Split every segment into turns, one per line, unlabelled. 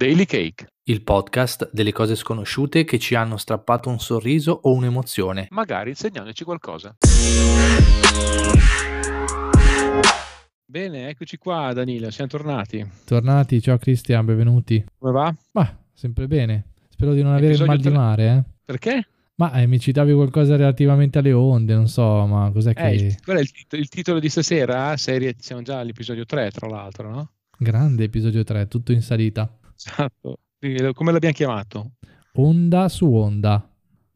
Daily Cake,
il podcast delle cose sconosciute che ci hanno strappato un sorriso o un'emozione.
magari insegnandoci qualcosa. Bene, eccoci qua Danilo, siamo tornati.
Tornati, ciao Cristian, benvenuti.
Come va?
Ma sempre bene. Spero di non avere il mal di
tre-
mare, eh.
Perché?
Ma eh, mi citavi qualcosa relativamente alle onde, non so, ma cos'è che...
Eh, il, qual è il, tit- il titolo di stasera? Serie, siamo già all'episodio 3 tra l'altro, no?
Grande episodio 3, tutto in salita.
Esatto. Come l'abbiamo chiamato?
Onda su onda.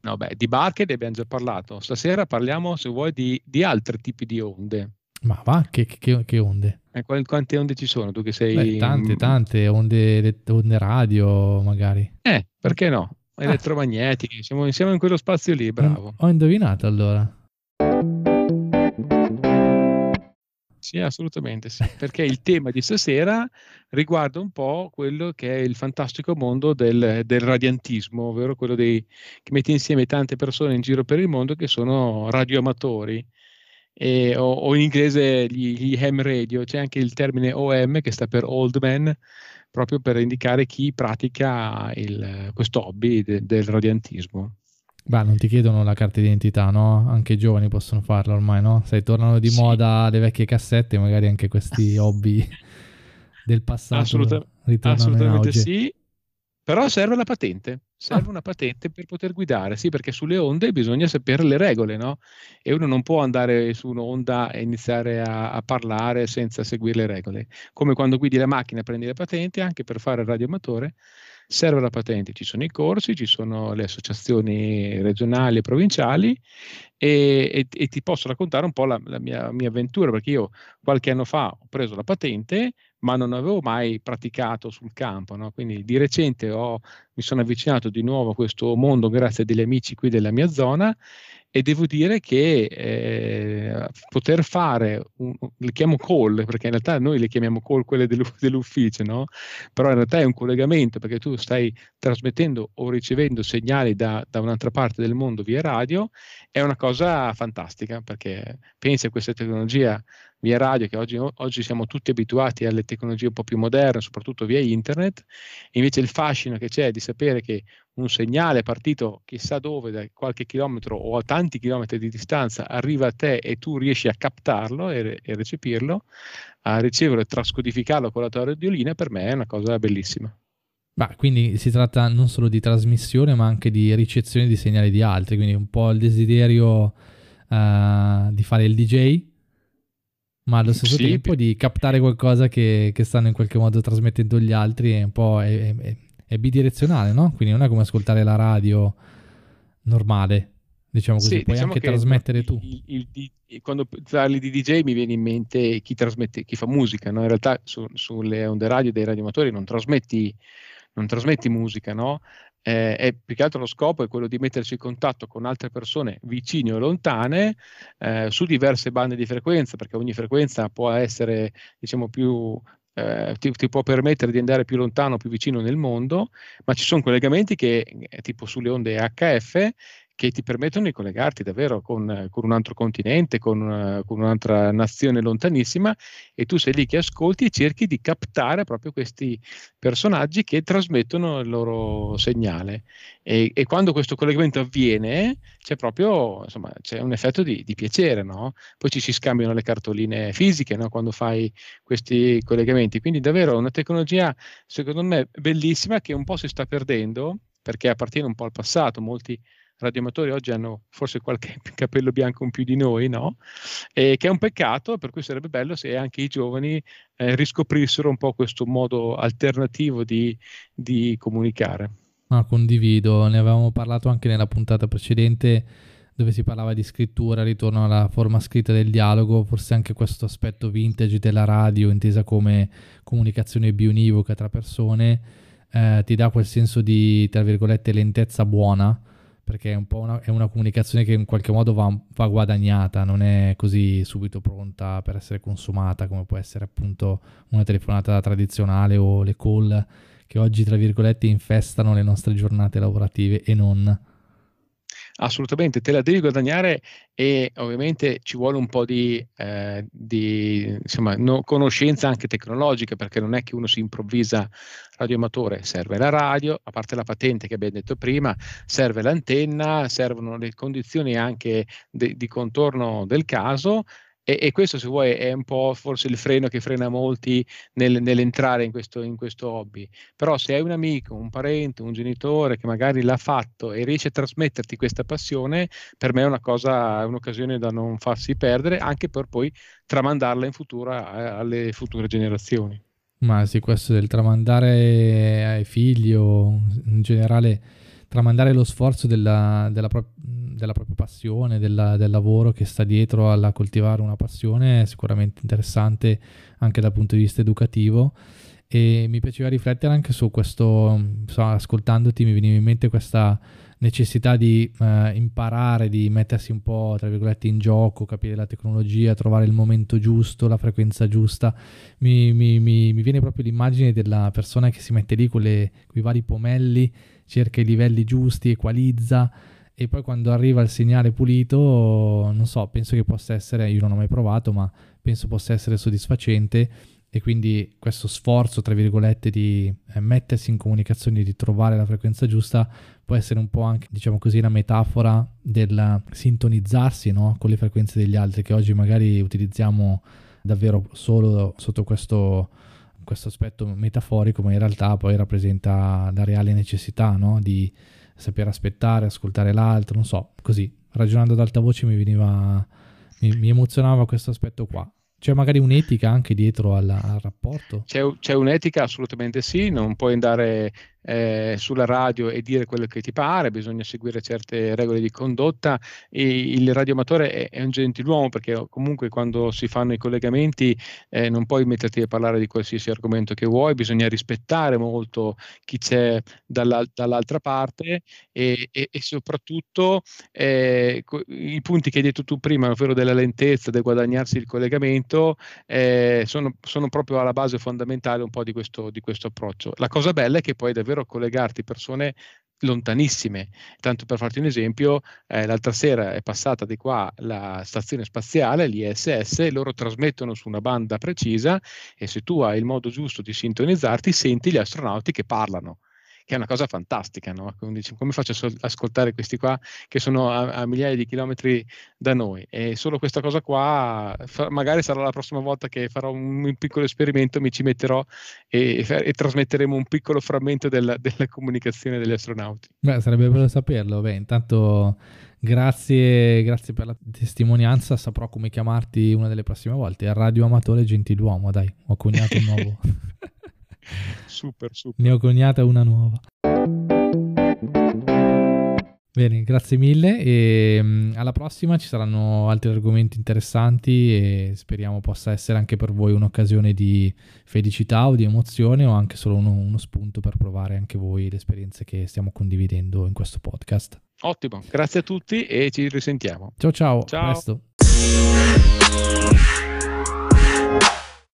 No, beh, di barche ne abbiamo già parlato. Stasera parliamo, se vuoi, di, di altri tipi di onde.
Ma va, che, che- che onde?
Eh, qual- quante onde ci sono? Tu che sei...
Beh, tante, tante, onde, onde radio magari.
Eh, perché no?
Ah.
Elettromagnetiche, siamo, siamo in quello spazio lì, bravo.
Ho indovinato allora.
Sì, assolutamente sì, perché il tema di stasera riguarda un po' quello che è il fantastico mondo del, del radiantismo, ovvero quello dei, che mette insieme tante persone in giro per il mondo che sono radioamatori. E- o, o in inglese gli, gli ham radio, c'è anche il termine OM che sta per old man, proprio per indicare chi pratica questo hobby de- del radiantismo.
Beh, non ti chiedono la carta d'identità, no? Anche i giovani possono farlo ormai, no? Se tornano di
Sì.
moda le vecchie cassette, magari anche questi hobby del passato
Assoluta- Assolutamente sì, però serve la patente, serve una patente per poter guidare, sì, perché sulle onde bisogna sapere le regole, no? E uno non può andare su un'onda e iniziare a, a parlare senza seguire le regole. Come quando guidi la macchina prendi la patente, anche per fare il radioamatore serve la patente. Ci sono i corsi, ci sono le associazioni regionali e provinciali e, e- e ti posso raccontare un po' la, la mia, mia avventura, perché io qualche anno fa ho preso la patente ma non avevo mai praticato sul campo, no? Quindi di recente ho- mi sono avvicinato di nuovo a questo mondo grazie a degli amici qui della mia zona e devo dire che eh, poter fare, un, le chiamo call, perché in realtà noi le chiamiamo call quelle dell'u- dell'ufficio, no? Però in realtà è un collegamento perché tu stai trasmettendo o ricevendo segnali da, da un'altra parte del mondo via radio, è una cosa fantastica perché pensi a questa tecnologia via radio, che oggi, oggi siamo tutti abituati alle tecnologie un po' più moderne, soprattutto via internet, invece il fascino che c'è di sapere che un segnale partito chissà dove, da qualche chilometro o a tanti chilometri di distanza, arriva a te e tu riesci a captarlo e, e recepirlo, a riceverlo e trascodificarlo con la tua radiolina, per me è una cosa bellissima.
Ma quindi si tratta non solo di trasmissione, ma anche di ricezione di segnali di altri, quindi un po' il desiderio eh, di fare il DJ, ma allo stesso
Sì,
tempo di captare qualcosa che, che stanno in qualche modo trasmettendo gli altri, è un po' è, è- è bidirezionale, no? Quindi non è come ascoltare la radio normale, diciamo così,
Sì,
puoi
diciamo
anche
che
trasmettere
il-
tu.
il- il quando parli di DJ mi viene in mente chi trasmette, chi fa musica, no? In realtà su- sulle onde radio dei radioamatori non trasmetti, non trasmetti musica, no? Eh, e più che altro lo scopo è quello di metterci in contatto con altre persone vicine o lontane eh, su diverse bande di frequenza, perché ogni frequenza può essere, diciamo, più eh, ti, ti può permettere di andare più lontano, più vicino nel mondo, ma ci sono collegamenti che, eh, tipo sulle onde HF, che ti permettono di collegarti davvero con, con un altro continente, con, con un'altra nazione lontanissima, e tu sei lì che ascolti e cerchi di captare proprio questi personaggi che trasmettono il loro segnale. E, e quando questo collegamento avviene, c'è proprio insomma, c'è un effetto di, di piacere, no? Poi ci si scambiano le cartoline fisiche, no? Quando fai questi collegamenti. Quindi davvero una tecnologia, secondo me, bellissima che un po' si sta perdendo perché appartiene un po' al passato. Molti radioamatori oggi hanno forse qualche capello bianco in più di noi, no? E che è un peccato, per cui sarebbe bello se anche i giovani eh, riscoprissero un po' questo modo alternativo di, di comunicare.
Ah, condivido, ne avevamo parlato anche nella puntata precedente dove si parlava di scrittura, ritorno alla forma scritta del dialogo, forse anche questo aspetto vintage della radio intesa come comunicazione bionivoca tra persone eh, ti dà quel senso di, tra virgolette, lentezza buona, perché è un po' una, è una comunicazione che in qualche modo va, va guadagnata, non è così subito pronta per essere consumata come può essere appunto una telefonata tradizionale o le call che oggi, tra virgolette, infestano le nostre giornate lavorative e non.
Assolutamente, te la devi guadagnare e ovviamente ci vuole un po' di, eh, di insomma, no, conoscenza anche tecnologica perché non è che uno si improvvisa radioamatore, serve la radio, a parte la patente che abbiamo detto prima, serve l'antenna, servono le condizioni anche de, di contorno del caso e, e, questo, se vuoi, è un po' forse il freno che frena molti nel, nell'entrare in questo, in questo hobby. Però se hai un amico, un parente, un genitore che magari l'ha fatto e riesce a trasmetterti questa passione, per me è una cosa, è un'occasione da non farsi perdere, anche per poi tramandarla in futuro alle future generazioni.
Ma sì, questo del tramandare ai figli o in generale tramandare lo sforzo della, della, della propria passione, della, del lavoro che sta dietro alla coltivare una passione è sicuramente interessante anche dal punto di vista educativo e mi piaceva riflettere anche su questo, so, ascoltandoti mi veniva in mente questa necessità di eh, imparare, di mettersi un po' tra virgolette in gioco, capire la tecnologia, trovare il momento giusto, la frequenza giusta. Mi, mi, mi, mi viene proprio l'immagine della persona che si mette lì con, le, con i vari pomelli cerca i livelli giusti, equalizza e poi quando arriva il segnale pulito, non so, penso che possa essere, io non ho mai provato, ma penso possa essere soddisfacente e quindi questo sforzo, tra virgolette, di eh, mettersi in comunicazione, di trovare la frequenza giusta, può essere un po' anche, diciamo così, la metafora del sintonizzarsi no? con le frequenze degli altri che oggi magari utilizziamo davvero solo sotto questo questo aspetto metaforico, ma in realtà poi rappresenta la reale necessità no? di saper aspettare, ascoltare l'altro, non so, così, ragionando ad alta voce mi veniva, mi, mi emozionava questo aspetto qua. C'è magari un'etica anche dietro al, al rapporto?
C'è, c'è, un'etica, assolutamente sì, non puoi andare eh, sulla radio e dire quello che ti pare, bisogna seguire certe regole di condotta e il radioamatore è, è un gentiluomo perché comunque quando si fanno i collegamenti eh, non puoi metterti a parlare di qualsiasi argomento che vuoi, bisogna rispettare molto chi c'è dalla, dall'altra parte e, e, e soprattutto eh, i punti che hai detto tu prima, ovvero della lentezza, del guadagnarsi il collegamento, eh, sono, sono, proprio alla base fondamentale un po' di questo, di questo approccio. La cosa bella è che poi davvero davvero collegarti persone lontanissime. Tanto per farti un esempio, eh, l'altra sera è passata di qua la stazione spaziale, l'ISS, loro trasmettono su una banda precisa e se tu hai il modo giusto di sintonizzarti, senti gli astronauti che parlano che è una cosa fantastica, no? Come faccio a ascoltare questi qua che sono a, a, migliaia di chilometri da noi? E solo questa cosa qua, fa, magari sarà la prossima volta che farò un, un piccolo esperimento, mi ci metterò e, e, e trasmetteremo un piccolo frammento della, della, comunicazione degli astronauti.
Beh, sarebbe bello saperlo. Beh, intanto grazie, grazie per la testimonianza, saprò come chiamarti una delle prossime volte. Radio Amatore Gentiluomo, dai, ho coniato un nuovo.
super, super.
Ne ho coniata una nuova. Bene, grazie mille e um, alla prossima ci saranno altri argomenti interessanti e speriamo possa essere anche per voi un'occasione di felicità o di emozione o anche solo uno, uno spunto per provare anche voi le esperienze che stiamo condividendo in questo podcast.
Ottimo, grazie a tutti e ci risentiamo.
Ciao ciao, ciao. a presto.